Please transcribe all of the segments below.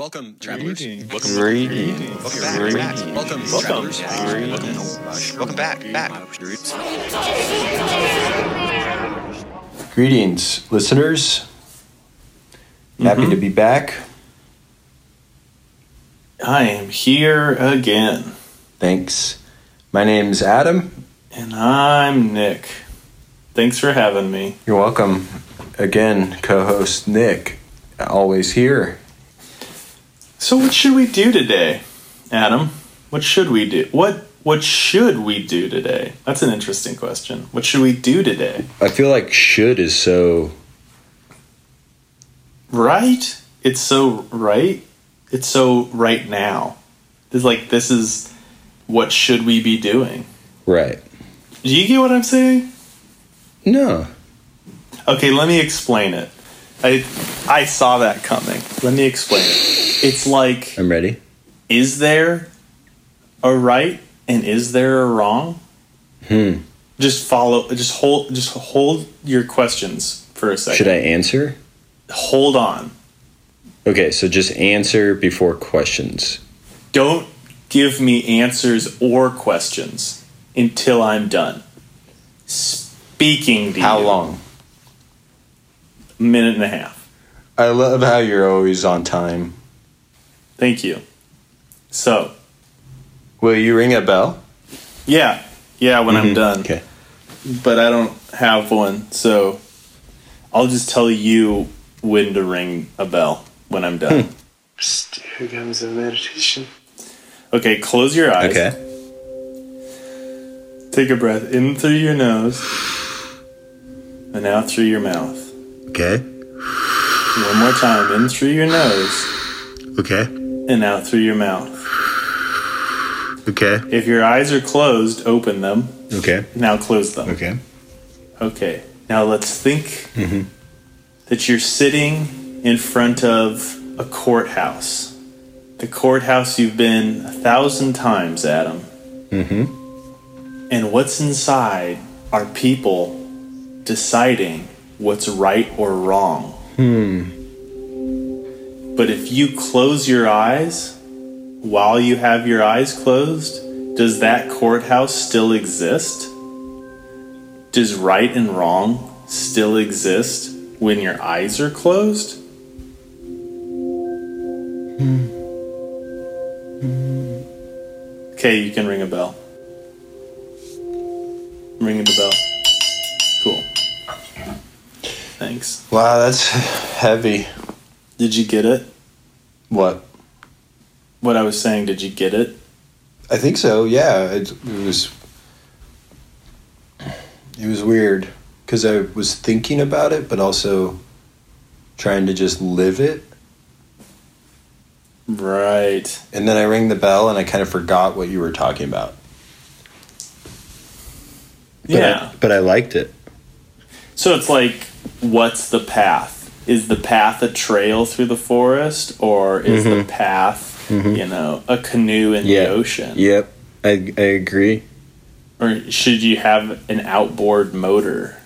Welcome, travelers. Greetings. Welcome, Greetings. welcome back. Greetings. Welcome, Welcome. travelers. Greetings. Welcome back. Back. Greetings, listeners. Happy Mm-hmm. to be back. I am here again, Thanks. My name's Adam. and I'm Nick. Thanks for having me. You're welcome. Again, co host Nick. Always here. So, what should we do today, Adam? What should we do? What What should we do today? That's an interesting question. What should we do today? I feel like should is so. Right? It's so right. It's so right now. It's like this is what should we be doing? Right. Do you get what I'm saying? No. Okay, let me explain it. I I saw that coming. Let me explain it. It's like I'm ready. is there a right and is there a wrong? Hmm. Just follow just hold just hold your questions for a second. Should I answer? hold on. Okay, so just answer before questions. Don't give me answers or questions until I'm done. Speaking to How you. long? A minute and a half. I love how you're always on time. Thank you. So, Will you ring a bell? yeah. Yeah, when I'm Mhm. done. Okay. but I don't have one, so I'll just tell you when to ring a bell when I'm done. Psst, here comes a meditation. okay, close your eyes. Okay. Take a breath in through your nose and out through your mouth. Okay. One more time, in through your nose Okay. and out through your mouth. Okay. If your eyes are closed, open them. Okay. Now close them. Okay. Okay. Now let's think Mhm. that you're sitting in front of a courthouse. The courthouse you've been a thousand times, Adam. Mm-hmm. And what's inside are people deciding what's right or wrong. Hmm. But if you close your eyes while you have your eyes closed, does that courthouse still exist? Does right and wrong still exist when your eyes are closed? Hmm. Okay, you can ring a bell. Thanks. Wow, that's heavy. Did you get it? What? What I was saying, did you get it? I think so. Yeah, it, it was. It was weird because I was thinking about it, but also trying to just live it. Right. And then I rang the bell, and I kind of forgot what you were talking about. But yeah. I, but I liked it. So it's like, what's the path? Is the path a trail through the forest, or is the path, you know, a canoe in Mm-hmm. The ocean? Yep, I I agree. Or should you have an outboard motor?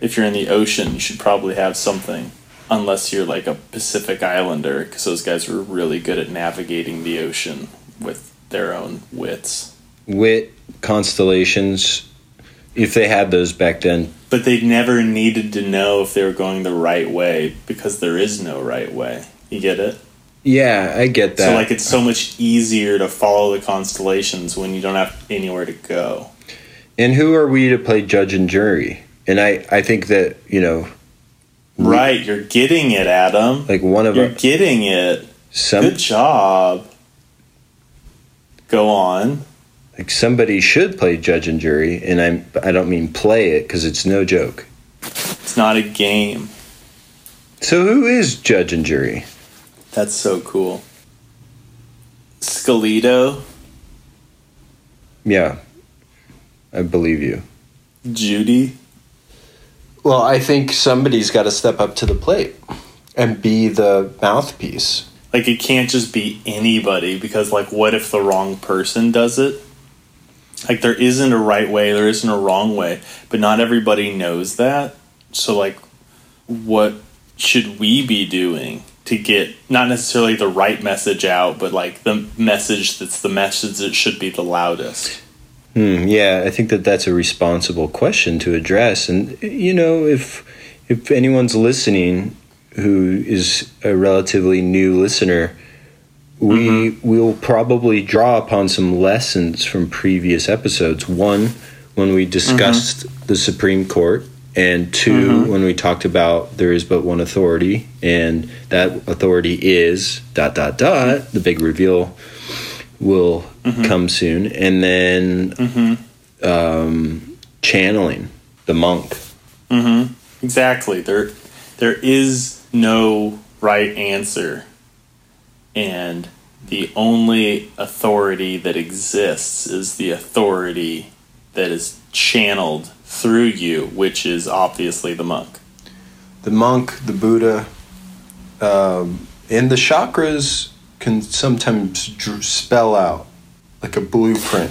If you're in the ocean, you should probably have something. Unless you're like a Pacific Islander, because those guys were really good at navigating the ocean with their own wits. Wit constellations, if they had those back then. But they never needed to know if they were going the right way because there is no right way. You get it? Yeah, I get that. So like it's so much easier to follow the constellations when you don't have anywhere to go. and who are we to play judge and jury? And I I think that you know, Right, you're getting it, Adam. like one of You're our, getting it. some Good job. Go on. Like somebody should play judge and jury, and I'm I don't mean play it because it's no joke. It's not a game. So who is judge and jury? That's so cool. Scalito, Yeah, I believe you. Judy. Well, I think somebody's got to step up to the plate and be the mouthpiece. Like it can't just be anybody because like what if the wrong person does it? Like there isn't a right way, there isn't a wrong way, but not everybody knows that. So like what should we be doing to get not necessarily the right message out, but like the message that's the message that should be the loudest. Hmm, yeah, I think that that's a responsible question to address. And you know, if if anyone's listening who is a relatively new listener, we mm-hmm. will probably draw upon some lessons from previous episodes. One, when we discussed mm-hmm. the Supreme Court, and 2 mm-hmm. when we talked about there is but one authority, and that authority is dot dot dot. The big reveal will come soon, and then um, channeling the monk. Exactly. There there is no right answer. And the only authority that exists is the authority that is channeled through you, which is obviously the monk. the monk, the Buddha, um, and the chakras can sometimes dr- spell out like a blueprint.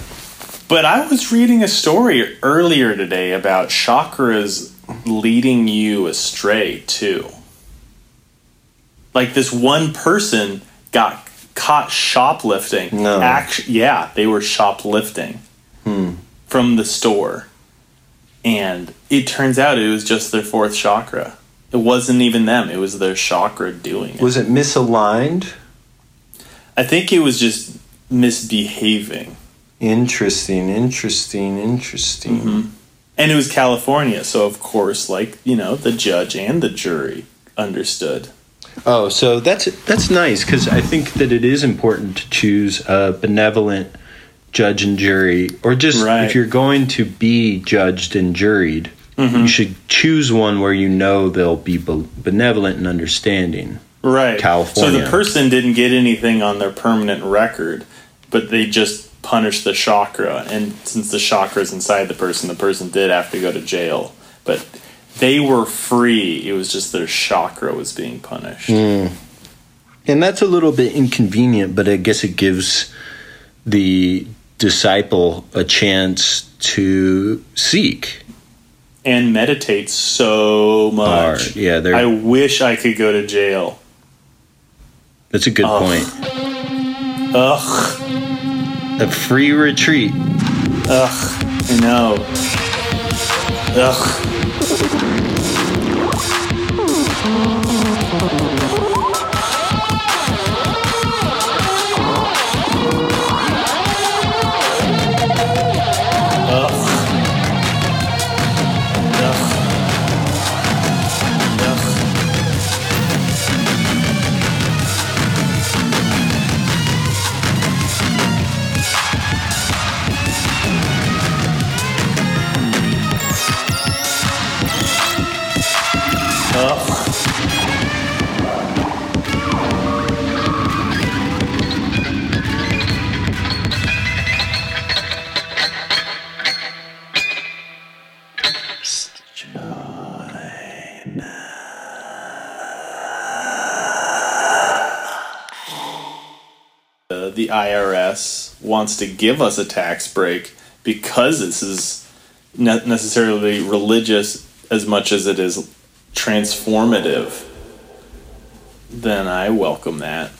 But I was reading a story earlier today about chakras leading you astray too. Like this one person got caught shoplifting. No. Act- yeah, they were shoplifting hmm. from the store. And it turns out it was just their fourth chakra. It wasn't even them, it was their chakra doing it. Was it misaligned? I think it was just misbehaving. Interesting, interesting, interesting. Mm-hmm. And it was California, so of course, like, you know, the judge and the jury understood. Oh, so that's that's nice because I think that it is important to choose a benevolent judge and jury, or just Right. if you're going to be judged and juried, mm-hmm. you should choose one where you know they'll be be- benevolent and understanding. Right. California. So the person didn't get anything on their permanent record, but they just punished the chakra. And since the chakra is inside the person, the person did have to go to jail. But they were free. It was just their chakra was being punished. Hmm. And that's a little bit inconvenient, but I guess it gives the disciple a chance to seek. And meditate so much. Hard. Yeah, I wish I could go to jail. That's a good Oh. point. Ugh. A free retreat. Ugh. I know. Ugh. The IRS wants to give us a tax break because this is not necessarily religious as much as it is transformative, then I welcome that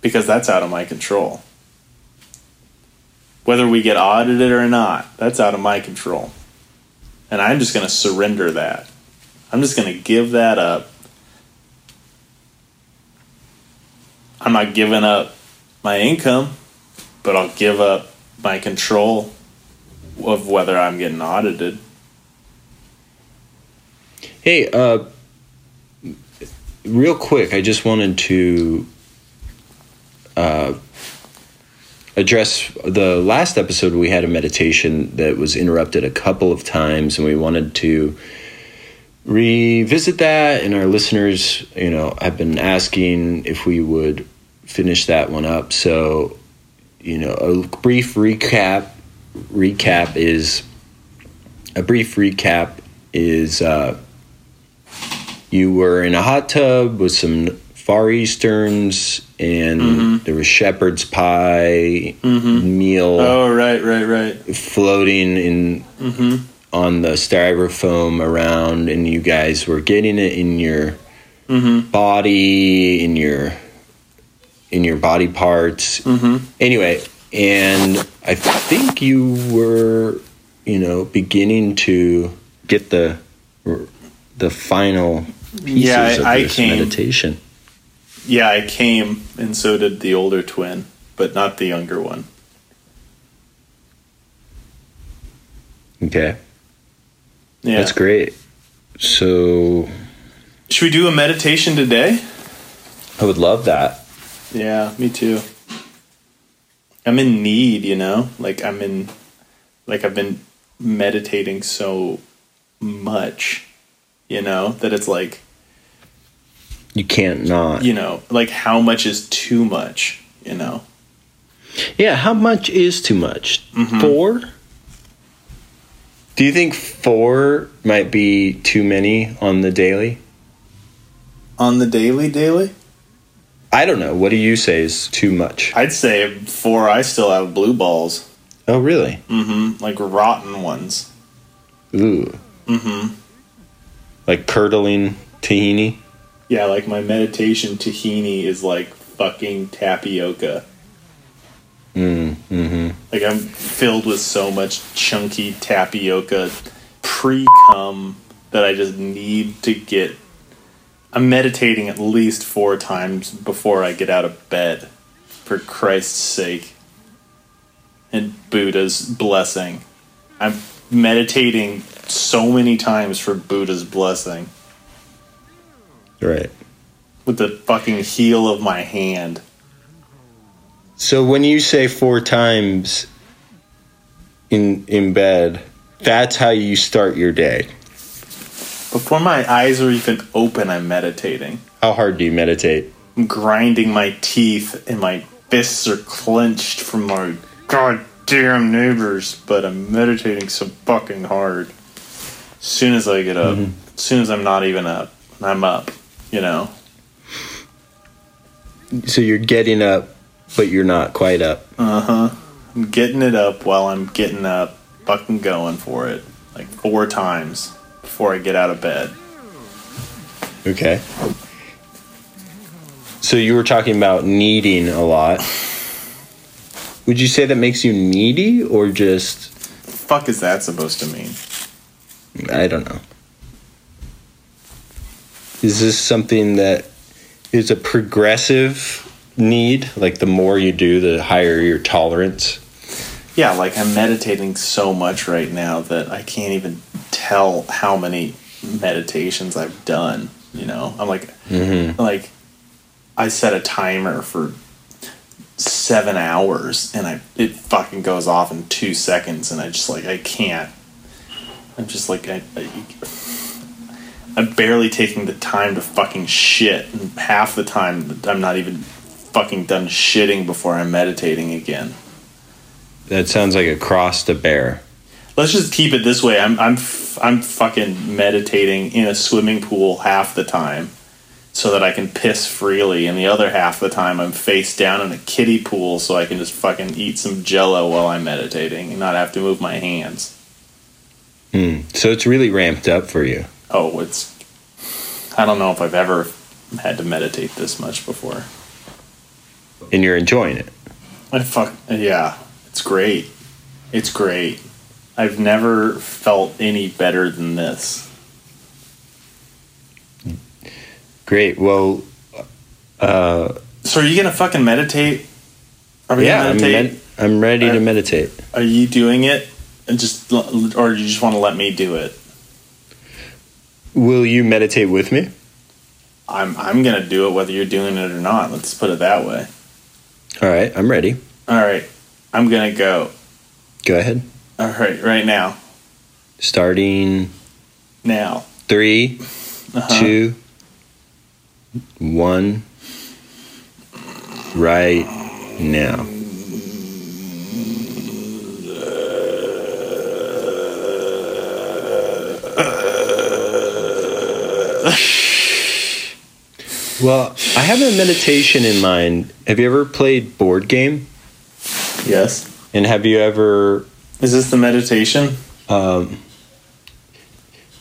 because that's out of my control. Whether we get audited or not, that's out of my control. And I'm just going to surrender that. I'm just going to give that up. I'm not giving up my income, but I'll give up my control of whether I'm getting audited. Hey, uh, real quick, I just wanted to uh, address the last episode. We had a meditation that was interrupted a couple of times, and we wanted to revisit that. And our listeners, you know, have been asking if we would finish that one up. So, you know, a brief recap. Recap is a brief recap is. Uh, you were in a hot tub with some Far Easterns, and there was shepherd's pie mm-hmm. meal Oh, right, right, right. floating in on the styrofoam around, and you guys were getting it in your body, in your in your body parts. Mm-hmm. Anyway, and I think you were, you know, beginning to get the the final pieces Yeah, I- of I this came- meditation. Yeah, I came, and so did the older twin, but not the younger one. Okay, Yeah. that's great. So Should we do a meditation today? I would love that. Yeah, me too. I'm in need, you know? Like I'm in like I've been meditating so much, you know, that it's like, You can't not. you know, like how much is too much, you know? Yeah, how much is too much? Mm-hmm. Four? Do you think four might be too many on the daily? On the daily daily? I don't know. What do you say is too much? I'd say four. I still have blue balls. Oh, really? Mm-hmm. Like rotten ones. Ooh. Mm-hmm. Like curdling tahini? Yeah, like my meditation tahini is like fucking tapioca. Mm, mm-hmm. Like I'm filled with so much chunky tapioca pre cum that I just need to get. I'm meditating at least four times before I get out of bed, for Christ's sake. And Buddha's blessing. I'm meditating so many times for Buddha's blessing Right. with the fucking heel of my hand. So when you say four times in in bed, that's how you start your day. Before my eyes are even open, I'm meditating. How hard do you meditate? I'm grinding my teeth and my fists are clenched from my goddamn neighbors, but I'm meditating so fucking hard. As soon as I get up, as soon as I'm not even up, I'm up, you know? So you're getting up, but you're not quite up. Uh huh. I'm getting it up while I'm getting up, fucking going for it. Like four times before I get out of bed. Okay. So you were talking about needing a lot. Would you say that makes you needy or just Fuck is that supposed to mean? I don't know. Is this something that is a progressive need? Like the more you do, the higher your tolerance? Yeah, like I'm meditating so much right now that I can't even tell how many meditations I've done. You know, I'm like, mm-hmm. like, I set a timer for seven hours, and I it fucking goes off in two seconds, and I just like I can't. I'm just like I, I I'm barely taking the time to fucking shit, and half the time I'm not even fucking done shitting before I'm meditating again. That sounds like a cross to bear. Let's just keep it this way. I'm I'm f- I'm fucking meditating in a swimming pool half the time, so that I can piss freely, and the other half the time I'm face down in a kiddie pool, so I can just fucking eat some Jello while I'm meditating and not have to move my hands. Hmm. So it's really ramped up for you. Oh, it's. I don't know if I've ever had to meditate this much before. And you're enjoying it. I fuck yeah, it's great. It's great. I've never felt any better than this. Great. Well, uh, So are you gonna fucking meditate? Are we yeah, gonna I'm, meditate? med- I'm ready to Uh, meditate. Are you doing it? And just or you just want to let me do it? Will you meditate with me? I'm I'm gonna do it whether you're doing it or not. Let's put it that way. All right, I'm ready. All right, I'm gonna go. Go ahead. All right, right now, Starting now. 3 Uh-huh. two, one, right now. Well, I have a meditation in mind. Have you ever played board game? Yes. And have you ever Is this the meditation? um,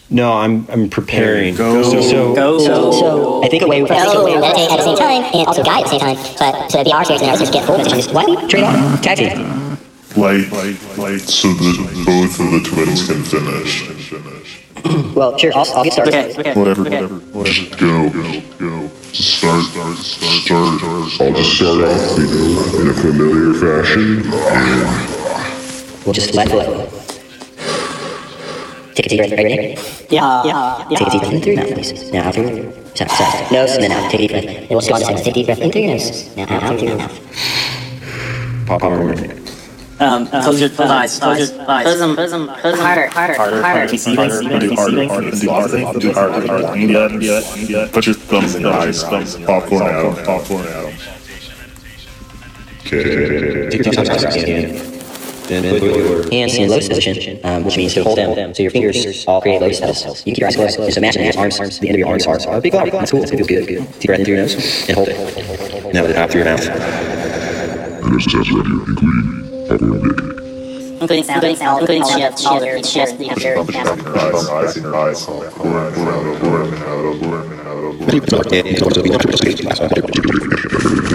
No, I'm I'm preparing. Go. So, so Go. So, so I think a way for us to Go. meditate at the same time and also guide at the same time, but to be our spirits and our listeners get full messages, why don't we trade off? Tag. Light, light, light, so that both of the twins can finish. Well, sure, I'll, I'll get started. Okay. Okay. Whatever, Okay. whatever, whatever. Go, go, go. Start, start, start, start. I'll just start off, you know, in a familiar fashion. We'll just let flow. Take a deep breath. Are you ready? Yeah. Yeah. Take a deep breath in through your mouth, please. Now out through your sorry, sorry, nose, and then out. Take a deep breath. And we'll just go on this one. Take a deep breath in through your nose. Now out through your mouth. popcorn. Um, close your eyes. Close your eyes. Close them. Close them. Close them. Harder. Harder. Harder. Harder. Harder, Do harder, harder, do harder, do harder, harder. Yeah, yeah, yeah. Put your thumbs in your eyes, thumbs, popcorn out, popcorn out. Okay. Hands in lotus position, um, which means to hold them. So your fingers all create lotus petals. You keep your eyes closed. Just imagine your arms, the end of your arms are, are a big flower. That's cool. It feels good. Deep breath in through your nose and hold it. Now out through your mouth. The rest is ready, including popcorn dick. Including sound. Including sound. Including shift. Shift. Shift. You have your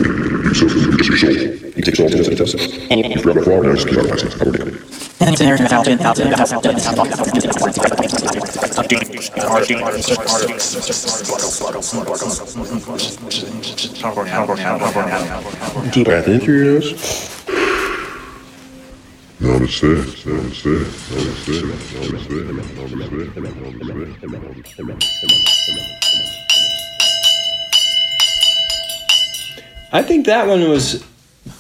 Put your thumb in your eyes, in your eyes, popcorn, pouring out, pouring out, pouring out, pouring out. And you Grab a flower, now just keep out, popcorn dick. deep breath in through your nose. Namaste, namaste, namaste, namaste, namaste, namaste. I think that one was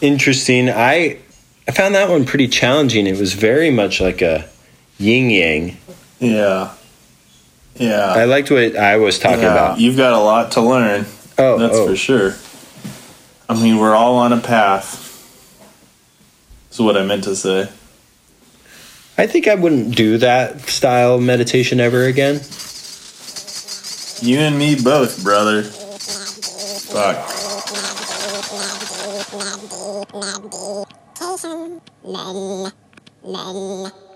interesting. I I found that one pretty challenging. It was very much like a yin yang. Yeah. Yeah. I liked what I was talking Yeah, about. You've got a lot to learn. Oh, That's oh. for sure. I mean, we're all on a path. Is what I meant to say. I think I wouldn't do that style of meditation ever again. You and me both, brother. Fuck. Meditation, men, men.